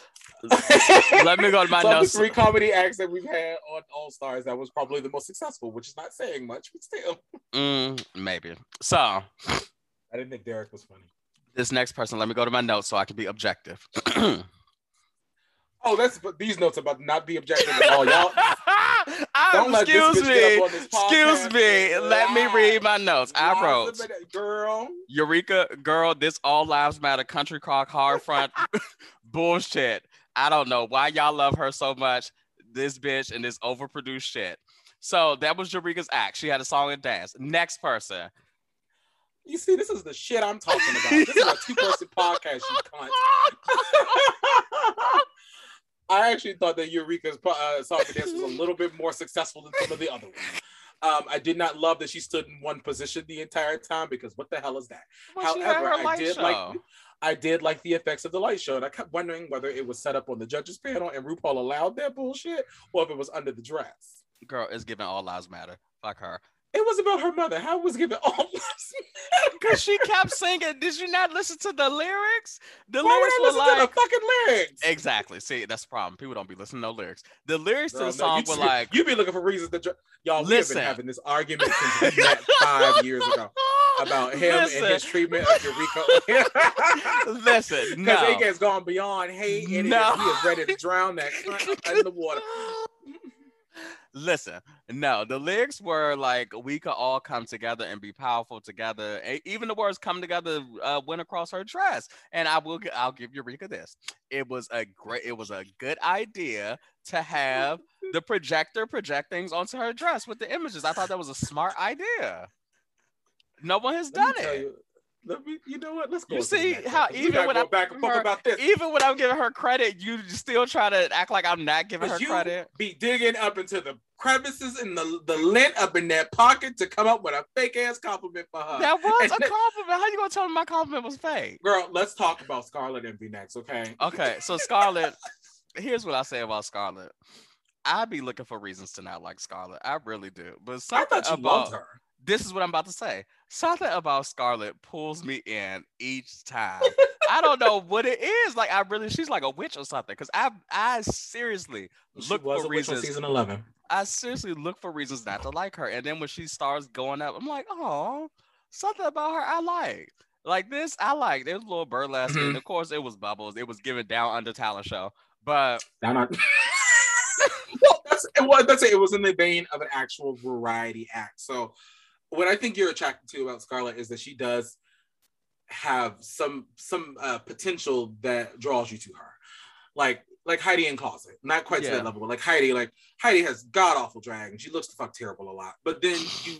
let me go to my so the notes. three comedy acts that we've had on All Stars, that was probably the most successful, which is not saying much, but still. Mm, maybe. So I didn't think Derek was funny. this next person, let me go to my notes so I can be objective. Oh, that's but these notes about not be objective at all, y'all. Don't let this excuse me. up on this Excuse me. Let me read my notes. I wrote girl. Eureka, girl, this all lives matter country crock hard front bullshit. I don't know why y'all love her so much. This bitch and this overproduced shit. So that was Eureka's act. She had a song and dance. Next person. You see, this is the shit I'm talking about. This is a two-person podcast, you cunt. I actually thought that Eureka's uh, song and dance was a little bit more successful than some of the other ones. Um, I did not love that she stood in one position the entire time because what the hell is that? Well, However, I did show. like I did like the effects of the light show, and I kept wondering whether it was set up on the judges panel and RuPaul allowed that bullshit, or if it was under the dress. Girl, it's giving all lives matter. Fuck her. It was about her mother. How was given all Because she kept singing. Did you not listen to the lyrics? The Why lyrics were listen like to the fucking lyrics? exactly. See, that's the problem. People don't be listening to no lyrics. The lyrics Girl, to no, the song you, were like, you be looking for reasons to dr- y'all. We have Listen. been having this argument since we met five years ago about him Listen. and his treatment of Eureka. Listen, Because no. it has gone beyond hate, and No. he is ready to drown that in the water. Listen, no, the lyrics were like we could all come together and be powerful together. Even the words "come together" uh, went across her dress. And I will, I'll give Eureka this: it was a great, it was a good idea to have the projector project things onto her dress with the images. I thought that was a smart idea. No one has Let done it. You, let me, you know what? Let's go. You see how one, 'cause we even when go I back and forth about this. Even when I'm giving her credit, you still try to act like I'm not giving her credit. be digging up into the crevices and the, the lint up in that pocket to come up with a fake ass compliment for her. That was and a compliment. How you gonna tell me my compliment was fake? Girl, let's talk about Scarlet Envy next, okay? Okay, so Scarlet, here's what I say about Scarlet. I be looking for reasons to not like Scarlet. I really do. But I thought you about loved her. This is what I'm about to say. Something about Scarlet pulls me in each time. I don't know what it is. Like I really, she's like a witch or something. Because I, I seriously She look was for a witch on reasons. season eleven. I seriously look for reasons not to like her. And then when she starts going up, I'm like, oh, something about her I like. Like this, I like. There's a little burlesque. And Mhm. of course, it was bubbles. It was given down under talent show. But Down well, that's it was. That's it. It was in the vein of an actual variety act. So, what I think you're attracted to about Scarlet is that she does have some some uh, potential that draws you to her, like like Heidi N Closet. Not quite to that level, but like Heidi. Like Heidi has god awful drag, and she looks the fuck terrible a lot. But then you.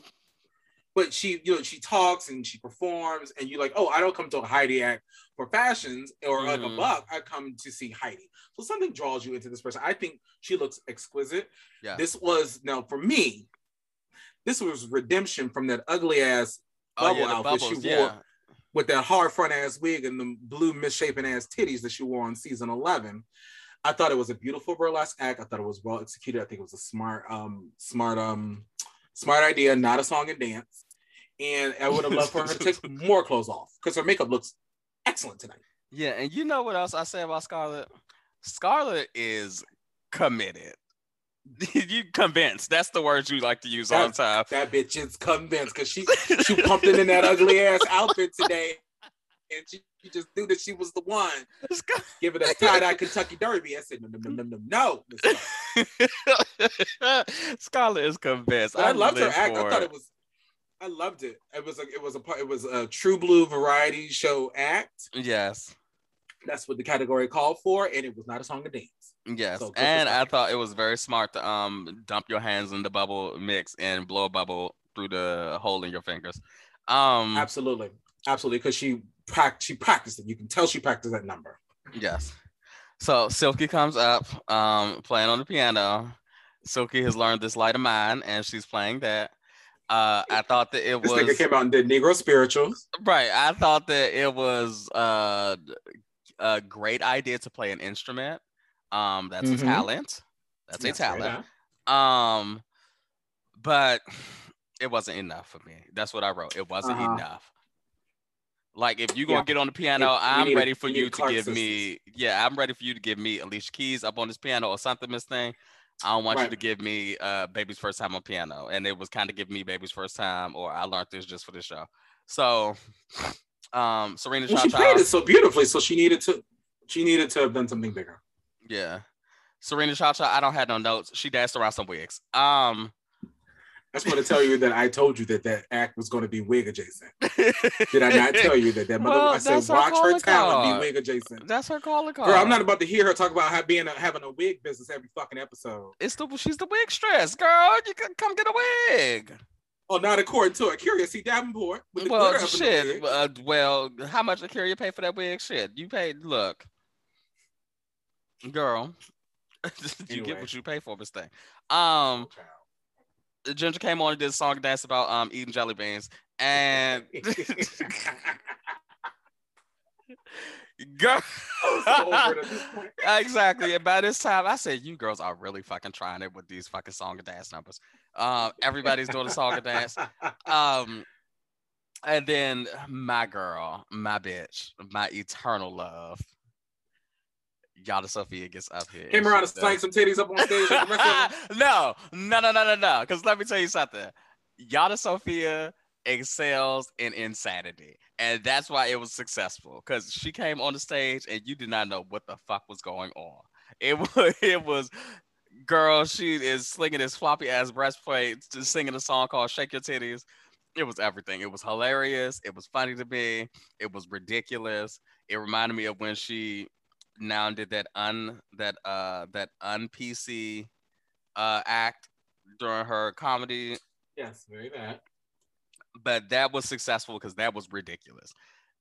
But she, you know, she talks and she performs, and you're like, oh, I don't come to a Heidi act for fashions or like a Mhm. buck. I come to see Heidi. So something draws you into this person. I think she looks exquisite. Yeah. This was now for me. This was redemption from that ugly ass oh Bubble yeah, the outfit she wore. Yeah. with that hard front ass wig and the blue misshapen ass titties that she wore on season 11. I thought it was a beautiful burlesque act. I thought it was well executed. I think it was a smart, um, smart, um, smart idea, not a song and dance. And I would have loved for her to take more clothes off because her makeup looks excellent tonight. Yeah, and you know what else I say about Scarlet? Scarlet is committed. you convinced. That's the words you like to use all the time. That bitch is convinced because she she pumped it in that ugly ass outfit today, and she, she just knew that she was the one. Give it a tie dye Kentucky Derby. I said no, no, no, no, no, no. Scarlet is convinced. But I loved her act. I thought it was. I loved it. It was a it was a it was a true blue variety show act. Yes, That's what the category called for, and it was not a song and dance. Yes, So and I thought it was very smart to um dump your hands in the bubble mix and blow a bubble through the hole in your fingers. Um, Absolutely, absolutely, because she prac she practiced it. You can tell she practiced that number. Yes. So Silky comes up, um, playing on the piano. Silky has learned this light of mine, and she's playing that. Uh, I thought that it This was nigga came out and did Negro spirituals. right. I thought that it was uh, a great idea to play an instrument. Um, that's Mhm. a talent. That's Yes, a talent. Um, but it wasn't enough for me. That's what I wrote. It wasn't Uh-huh. enough. Like if you gonna Yeah. get on the piano, I'm need ready for you to give me. Yeah, I'm ready for you to give me Alicia Keys up on this piano or something, Miss Thing. I don't want you to give me uh baby's first time on piano, and it was kind of giving me baby's first time, or I learned this just for the show. So, um, Serena Well, she played it so beautifully, so she needed to she needed to have done something bigger. Yeah, Serena Cha Cha. I don't have no notes. She danced around some wigs. Um, I just want to tell you that I told you that that act was going to be wig adjacent. Did I not tell you that that mother? Well, I said her watch her talent be wig adjacent. That's her calling card. Girl, I'm not about to hear her talk about how being a, having a wig business every fucking episode. It's the she's the wig stress, girl. You can come get a wig. Oh, not according to. A'keria C. Davenport with the Well, glitter up the shit. Uh, well, how much did Carrier pay for that wig? Shit, you paid. Look, girl, you get what you pay for this thing. Um. Ginger came on and did a song and dance about um eating jelly beans, and girl. I'm so over it at this point. exactly. And by this time, I said, "You girls are really fucking trying it with these fucking song and dance numbers." Um, everybody's doing a song and dance. Um, and then my girl, my bitch, my eternal love, Yara Sofia gets up here. Came and around she and stank some titties up on stage. Like the rest of them. no, no, no, no, no, no. Because let me tell you something. Yara Sofia excels in insanity, and that's why it was successful. Because she came on the stage, and you did not know what the fuck was going on. It was, it was, girl. She is slinging this floppy ass breastplate, just singing a song called "Shake Your Titties." It was everything. It was hilarious. It was funny to me. It was ridiculous. It reminded me of when she now did that un that uh that un PC uh act during her comedy, Yes, very that. but that was successful because that was ridiculous.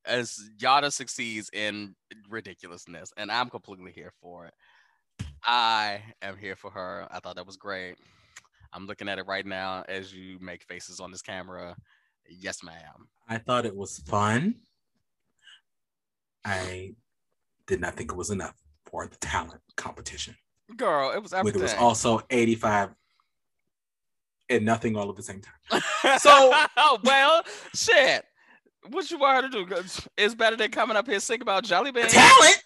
As Yada succeeds in ridiculousness, and I'm completely here for it. I am here for her. I thought that was great. I'm looking at it right now as you make faces on this camera. Yes, ma'am. I thought it was fun. I did not think it was enough for the talent competition. Girl, it was everything. it was also 85 and nothing all at the same time. So- well, shit. What you want her to do? It's better than coming up here singing about jelly beans. Talent.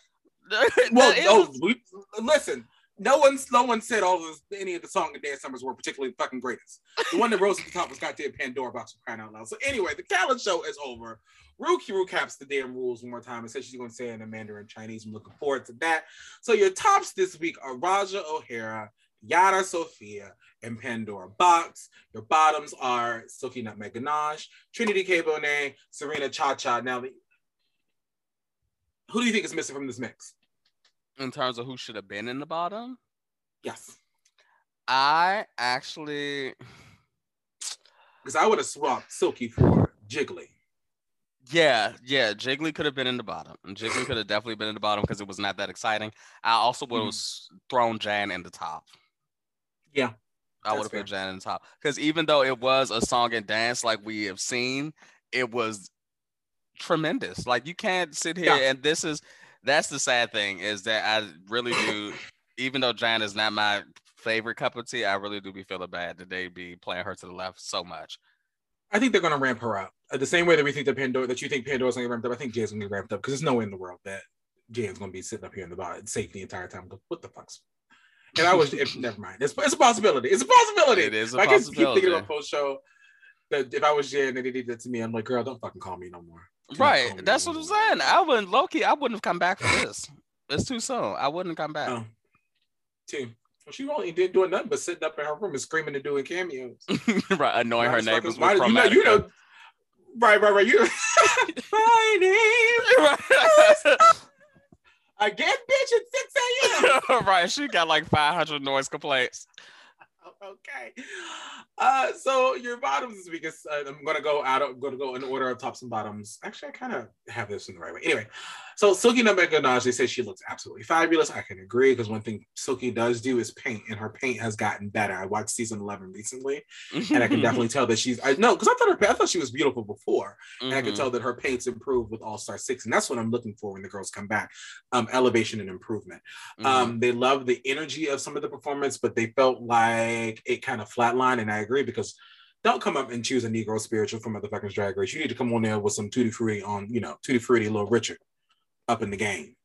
Well, no, we, listen. No one's no one said all of any of the song and dance numbers were particularly fucking greatest. The one that rose to the top was goddamn Pandora Boxx for crying out loud. So anyway, the talent show is over. Ruki recaps the damn rules one more time and says she's going to say it in Mandarin Chinese. I'm looking forward to that. So your tops this week are Raja O'Hara, Yara Sofia, and Pandora Boxx. Your bottoms are Silky Nutmeg Ganache, Trinity K. Bonet, Serena Cha Cha. Now, who do you think is missing from this mix? in terms of who should have been in the bottom, Yes. I actually, Because I would have swapped Silky for Jiggly. Yeah, yeah, Jiggly could have been in the bottom, and Jiggly could have definitely been in the bottom because it was not that exciting. I also would have thrown Jan in the top. Mm-hmm. Yeah, I would have put Jan in the top because even though it was a song and dance like we have seen, it was tremendous. Like you can't sit here Yeah. and this is that's the sad thing is that I really do, even though Jan is not my favorite cup of tea, I really do be feeling bad that they be playing her to the left so much. I think they're going to ramp her up. Uh, the same way that we think that Pandora, that you think Pandora's going to get ramped up, I think Jay's to get ramped up because there's no way in the world that Jay is going to be sitting up here in the bottom safe the entire time. Go, what the fuck's? And I was, if, never mind. It's, it's a possibility. It's a possibility. It is a I guess keep thinking possibility. about post show that if I was Jay and they did that to me, I'm like, girl, don't fucking call me no more. Do not Right. That's no what I'm saying. I wouldn't Loki, I wouldn't have come back for this. It's too soon. I wouldn't come back. Oh, two. Well, she only didn't doing nothing but sitting up in her room and screaming and doing cameos. right. Annoying her Why neighbors is- why you know, you know, right, right, right. You, my name again, bitch, at 6 a.m. right. She got like 500 noise complaints. okay. Uh, so your bottoms this week is uh, I'm gonna go out. I'm gonna go in order of tops and bottoms. Actually, I kind of have this in the right way. Anyway, so Silky Nutmeg they say she looks absolutely fabulous. I can agree because one thing Silky does do is paint, and her paint has gotten better. I watched season 11 recently, and I can definitely tell that she's. I know because I thought her I thought she was beautiful before, and I can Mhm. tell that her paint's improved with All Star Six, and that's what I'm looking for when the girls come back. Um, elevation and improvement. Mhm. Um, they love the energy of some of the performance, but they felt like it kind of flatlined. And I agree because don't come up and choose a Negro spiritual from motherfuckers Drag Race. You need to come on there with some Tutti Frutti on, you know, Tutti Frutti, Little Richard up in the game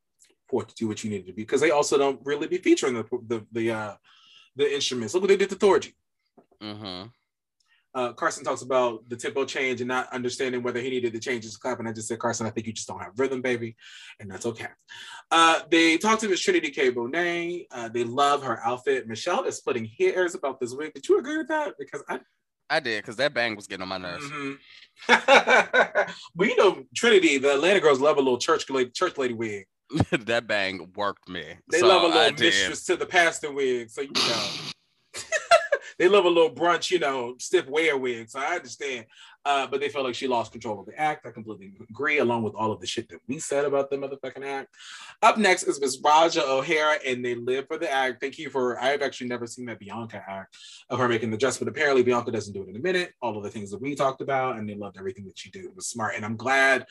for it to do what you need to be. Because they also don't really be featuring the the the uh the instruments. Look what they did to Thorgy. Mhm. Uh, Carson talks about the tempo change and not understanding whether he needed to change his clap. And I just said, Carson, I think you just don't have rhythm, baby. And that's okay. Uh, they talked to Miss Trinity K. Bonet. Uh, they love her outfit. Michelle is splitting hairs about this wig. Did you agree with that? Because I. I did because that bang was getting on my nerves. Mhm. but you know, Trinity, the Atlanta girls love a little church lady, church lady wig. that bang worked me. They So love a little mistress to the pastor wig. So, you know. they love a little brunch, you know, stiff wear wig. So I understand. Uh, but they felt like she lost control of the act. I completely agree, along with all of the shit that we said about the motherfucking act. Up next is Miss Raja O'Hara, and they live for the act. Thank you for. I've actually never seen that Bianca act of her making the dress, but apparently Bianca doesn't do it in a minute. All of the things that we talked about, and they loved everything that she did. It was smart, and I'm glad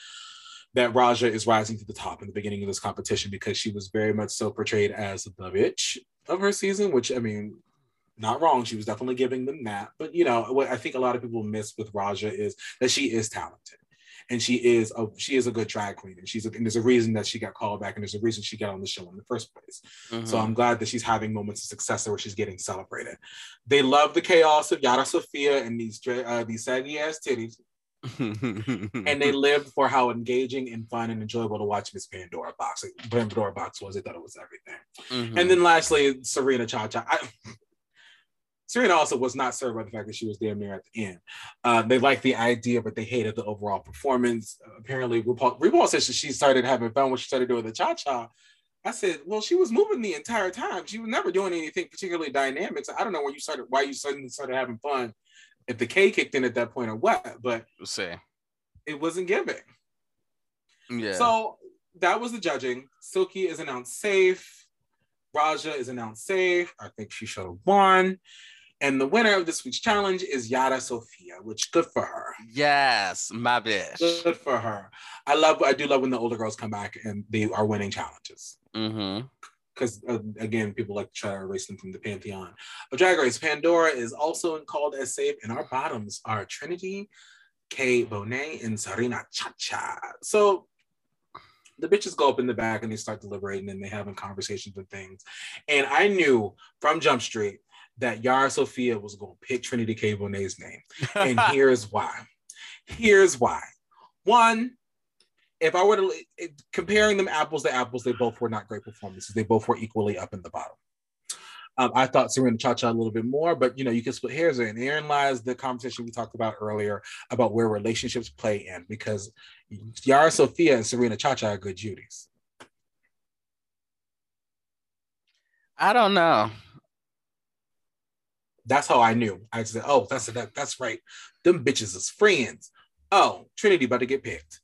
that Raja is rising to the top in the beginning of this competition because she was very much so portrayed as the bitch of her season, which I mean, not wrong. She was definitely giving them that. But you know, what I think a lot of people miss with Raja is that she is talented. And she is a she is a good drag queen, and she's a, and there's a reason that she got called back, and there's a reason she got on the show in the first place. So Mhm. I'm glad that she's having moments of success where she's getting celebrated. They love the chaos of Yara Sofia and these uh, these saggy ass titties, and they lived for how engaging and fun and enjoyable to watch Miss Pandora Boxx. Pandora Boxx was. They thought it was everything. Mhm. And then lastly, Serena Cha Cha. Serena also was not served by the fact that she was damn near at the end. Uh, they liked the idea, but they hated the overall performance. Apparently, RuPaul, RuPaul said she- started having fun when she started doing the cha cha. I said, well, she was moving the entire time. She was never doing anything particularly dynamic. So I don't know where you started, why you suddenly started having fun, if the K kicked in at that point or what, but see. it wasn't giving. Yeah. So that was the judging. Silky is announced safe. Raja is announced safe. I think she should have won. And the winner of this week's challenge is Yara Sofia, which good for her. yes, my bitch. Good for her. I love. I do love when the older girls come back and they are winning challenges. Mm-hmm. Because uh, again, people like to try to erase them from the pantheon of Drag Race. Pandora is also called as safe, and our bottoms are Trinity, K. Bonet and Serena Chacha. So the bitches go up in the back and they start deliberating and they having conversations and things. And I knew from Jump Street that Yara Sofia was going to pick Trinity K. Bonet's name. And here's why. Here's why. One, if I were to comparing them apples to apples, they both were not great performances. They both were equally up in the bottom. Um, I thought Serena Cha Cha a little bit more, but you know, you can split hairs. And therein lies the conversation we talked about earlier about where relationships play in because Yara Sofia and Serena Cha Cha are good Judies. I don't know. That's how I knew. I said, "Oh, that's that, that's right. Them bitches is friends." Oh, Trinity about to get picked.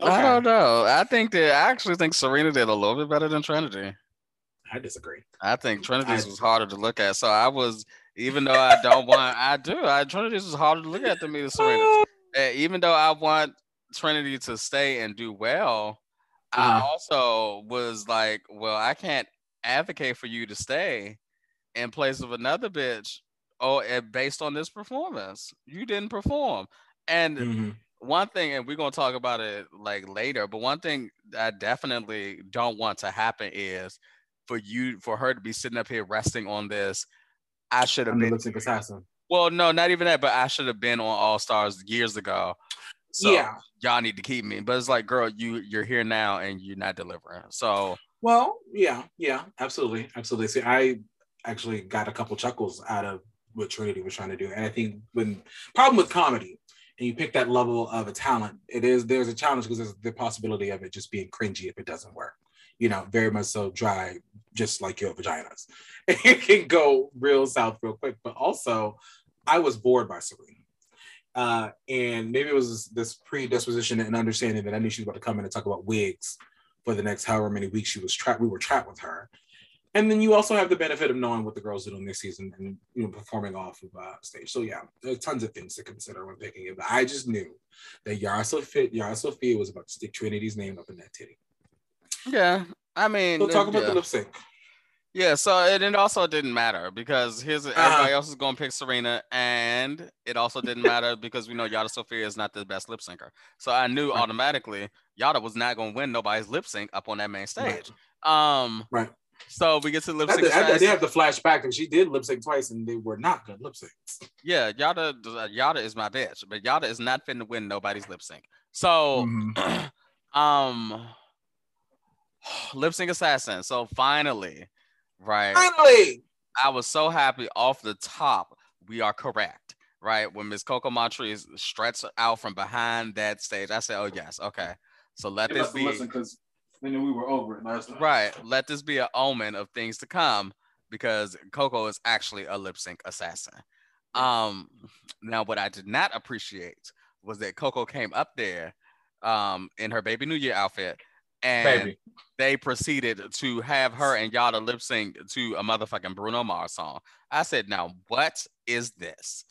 I don't know. I think that I actually think Serena did a little bit better than Trinity. I disagree. I think Trinity's I- was harder to look at. So I was, even though I don't want, I do. I Trinity's was harder to look at than me to Serena. Uh, even though I want Trinity to stay and do well, I Uh-huh. also was like, well, I can't advocate for you to stay in place of another bitch. Oh, based on this performance, you didn't perform. And Mhm. one thing, and we're gonna talk about it like later, but one thing I definitely don't want to happen is for you for her to be sitting up here resting on this. I should have been lip sync assassin. well, no, not even that, but I should have been on All Stars years ago. So yeah. y'all need to keep me. But it's like, girl, you you're here now and you're not delivering. So Well, yeah, yeah, absolutely, absolutely. See, I actually got a couple chuckles out of what Trinity was trying to do, and I think when problem with comedy, and you pick that level of a talent, it is there's a challenge because there's the possibility of it just being cringy if it doesn't work. You know, very much so dry, just like your vaginas. It can go real south real quick. But also, I was bored by Serena. Uh, and maybe it was this predisposition and understanding that I knew she was about to come in and talk about wigs for the next however many weeks she was trapped. We were trapped with her. And then you also have the benefit of knowing what the girls did on this season and you know performing off of uh, stage. So yeah, there's tons of things to consider when picking it. But I just knew that Yara Sofia, Yara Sofia was about to stick Trinity's name up in that titty. yeah, I mean, So talk about yeah. the lip sync. Yeah, so and it also didn't matter because here's Uh-huh. everybody else is going to pick Serena, and it also didn't matter because we know Yara Sofia is not the best lip syncer. So I knew Right. automatically Yada was not going to win nobody's lip sync up on that main Right. stage. Um, Right. So we get to lip sync. did- I, I did assassin. have the flashback and she did lip sync twice and they were not good lip syncs. Yeah, Yada, Yada is my bitch, but Yada is not finna win nobody's lip sync. So, Mhm. um, lip sync assassin. So finally, right? Finally, I was so happy off the top. We are correct, right? When Miss Coco Montrese stretched out from behind that stage, I said, "Oh yes, okay." So let this be because they knew we were over it last time. right. Let this be an omen of things to come because Coco is actually a lip sync assassin. Um, now what I did not appreciate was that Coco came up there, um, in her Baby New Year outfit, and Baby. they proceeded to have her and Yada lip sync to a motherfucking Bruno Mars song. I said, now what is this?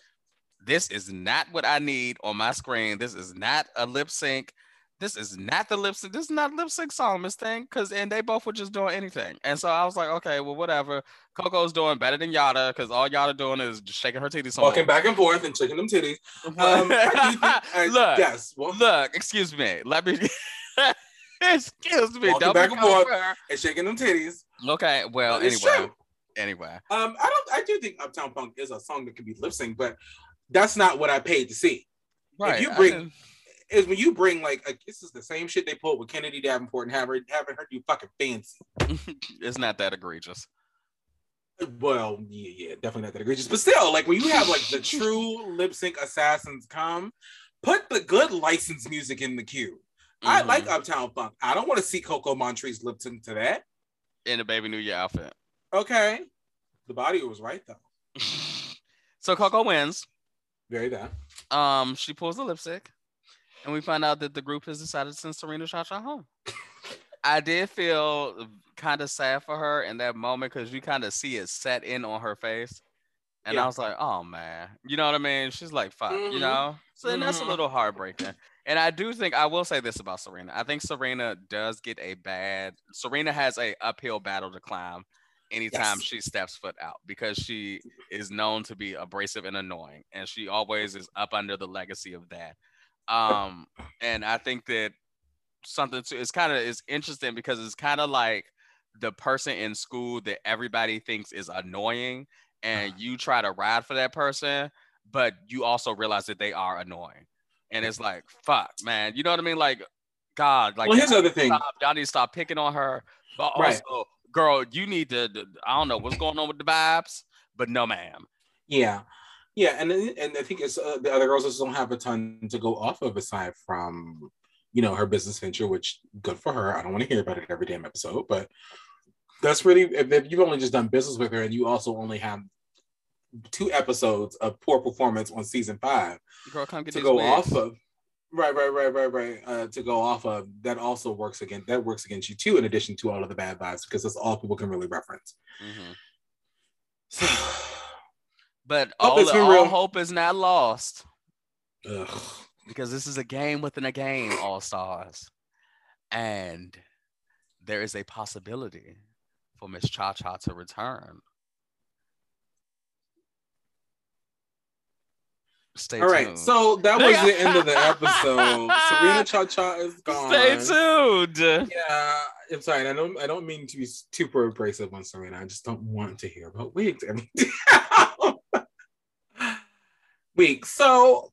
This is not what I need on my screen. This is not a lip sync. This is not the lip sync. This is not lip sync song, Miss Thing. Cause and they both were just doing anything. And so I was like, okay, well, whatever. Coco's doing better than Yada, because all Yada doing is just shaking her titties. Walking back and forth and shaking them titties. Um, I Look, yes, well, look, excuse me. Let me excuse me. Walking back and forth. and shaking them titties. Okay, well, it's anyway, true. anyway, Um, I don't. I do think Uptown Funk is a song that can be lip sync, but that's not what I paid to see. right. you bring- Is when you bring like a, this is the same shit they pulled with Kennedy Davenport and have her having her do fucking fancy. it's not that egregious. Well, yeah, yeah, definitely not that egregious, but still, like when you have like the true lip sync assassins come, put the good licensed music in the queue. I Mhm. like Uptown Funk. I don't want to see Coco Montrese lip sync to that. in the baby New Year outfit. Okay, the body was right though. so Coco wins. Very bad. Um, she pulls the lipstick, and we find out that the group has decided to send Serena Cha home. I did feel kind of sad for her in that moment because you kind of see it set in on her face. And I was like, oh man, you know what I mean? She's like, fuck, you Mhm. know? So and that's a Mhm. little heartbreaking. And I do think I will say this about Serena. I think Serena does get a bad Serena has a uphill battle to climb anytime Yes. she steps foot out because she is known to be abrasive and annoying. And she always is up under the legacy of that. Um, and I think that something to it's kind of it's interesting because it's kind of like the person in school that everybody thinks is annoying, and you try to ride for that person, but you also realize that they are annoying, and it's like fuck, man, you know what I mean? Like, God, like well, here's the other thing. stop, y'all need to stop picking on her, but Right. girl, you need to. I don't know what's going on with the vibes, but no, ma'am. Yeah, yeah, and and I think it's uh, the other girls just don't have a ton to go off of aside from you know her business venture, which good for her. I don't want to hear about it every damn episode, but that's really if, if you've only just done business with her and you also only have two episodes of poor performance on season five Girl, come get to go wigs. off of. Right, right, right, right, right. Uh, to go off of that also works again. That works against you too, in addition to all of the bad vibes, because that's all people can really reference. Mhm. So, But all, it's all hope is not lost ugh. because this is a game within a game, All Stars. And there is a possibility for Miss Cha Cha to return. Stay tuned. All right, tuned. so that was the end of the episode. Serena Cha Cha is gone. Stay tuned. Yeah, I'm sorry. I don't. I don't mean to be super abrasive on Serena. I just don't want to hear about wigs. week. So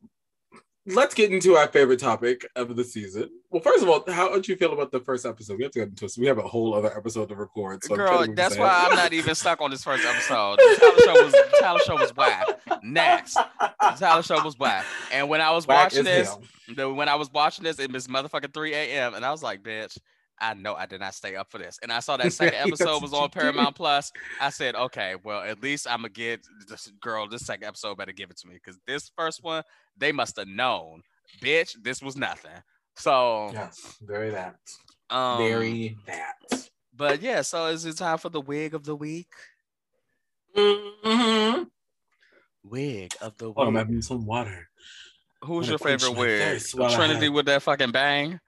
let's get into our favorite topic of the season. Well, first of all, how did you feel about the first episode? We have to get into it. So we have a whole other episode to record. So I'm trying to Girl, that's why I'm not even stuck on this first episode. The talent show was the talent show was whack. Next. The talent show was whack. And when I was Whack watching this, the, when I was watching this, it was motherfucking 3 a.m. And I was like, bitch, I know I did not stay up for this. And I saw that second episode was on. Paramount Plus. I said, okay, well, at least I'm gonna get this girl, this second episode better give it to me. Because this first one, they must have known. Bitch, this was nothing. So Yes, very that. um very that. but yeah, so is it time for the wig of the week? Mm-hmm. Wig of the week. Oh, I'm having some water. Who's your favorite wig? Trinity with that fucking bang?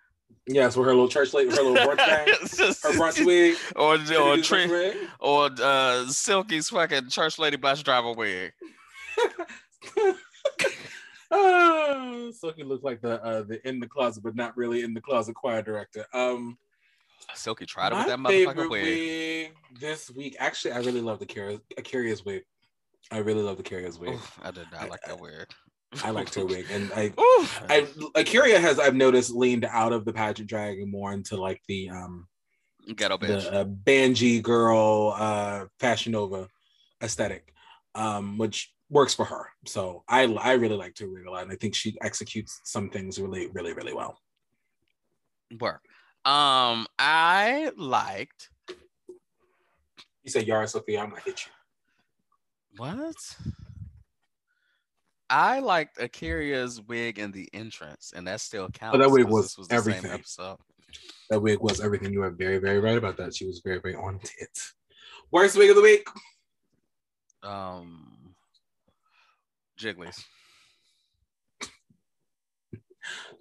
Yes, with her little church lady, her little brunch bag, her brunch wig, or or Trin- or uh, Silky's fucking church lady bus driver wig. Ah, Silky looked like the uh, the in the closet, but not really in the closet choir director. Um, Silky tried it with that motherfucking wig. wig this week. Actually, I really love the Curious Curious wig. I really love the Curious wig. Oof, I did not like that wig. I liked her wig, and I Oof. I A'keria has I've noticed leaned out of the pageant drag and more into like the um ghetto bitch. the uh, Banji girl uh Fashion Nova aesthetic, um, which works for her. So I I really liked her wig a lot, and I think she executes some things really really really well. Work. Um, I liked You said Yara Sofia, I'm gonna hit you. what? I liked A'keria's wig in the entrance, and that still counts. Oh, wig 'cause was was the same everything. episode. That wig was everything. You were very very right about that. She was very very on it. Worst wig of the week. Um, Jiggly's.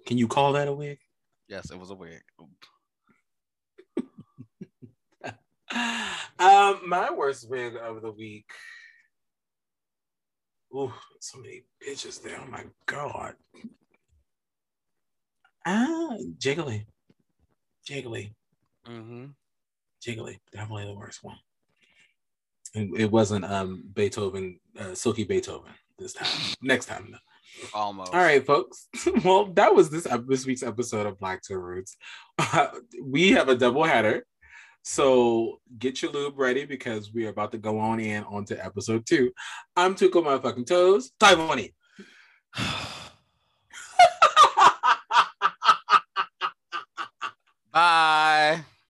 Can you call that a wig? Yes, it was a wig. um, my worst wig of the week. Ooh, so many bitches there. Oh my god. Ah, Jiggly. Jiggly. Mm-hmm. Jiggly. Definitely the worst one. It wasn't um Beethoven, uh, Silky Beethoven this time. Next time. though. Almost. All right, folks. well, that was this this week's episode of Black to Roots. we have a double header, so get your lube ready because we are about to go on in onto episode two. I'm Tuco my fucking toes. It. Bye.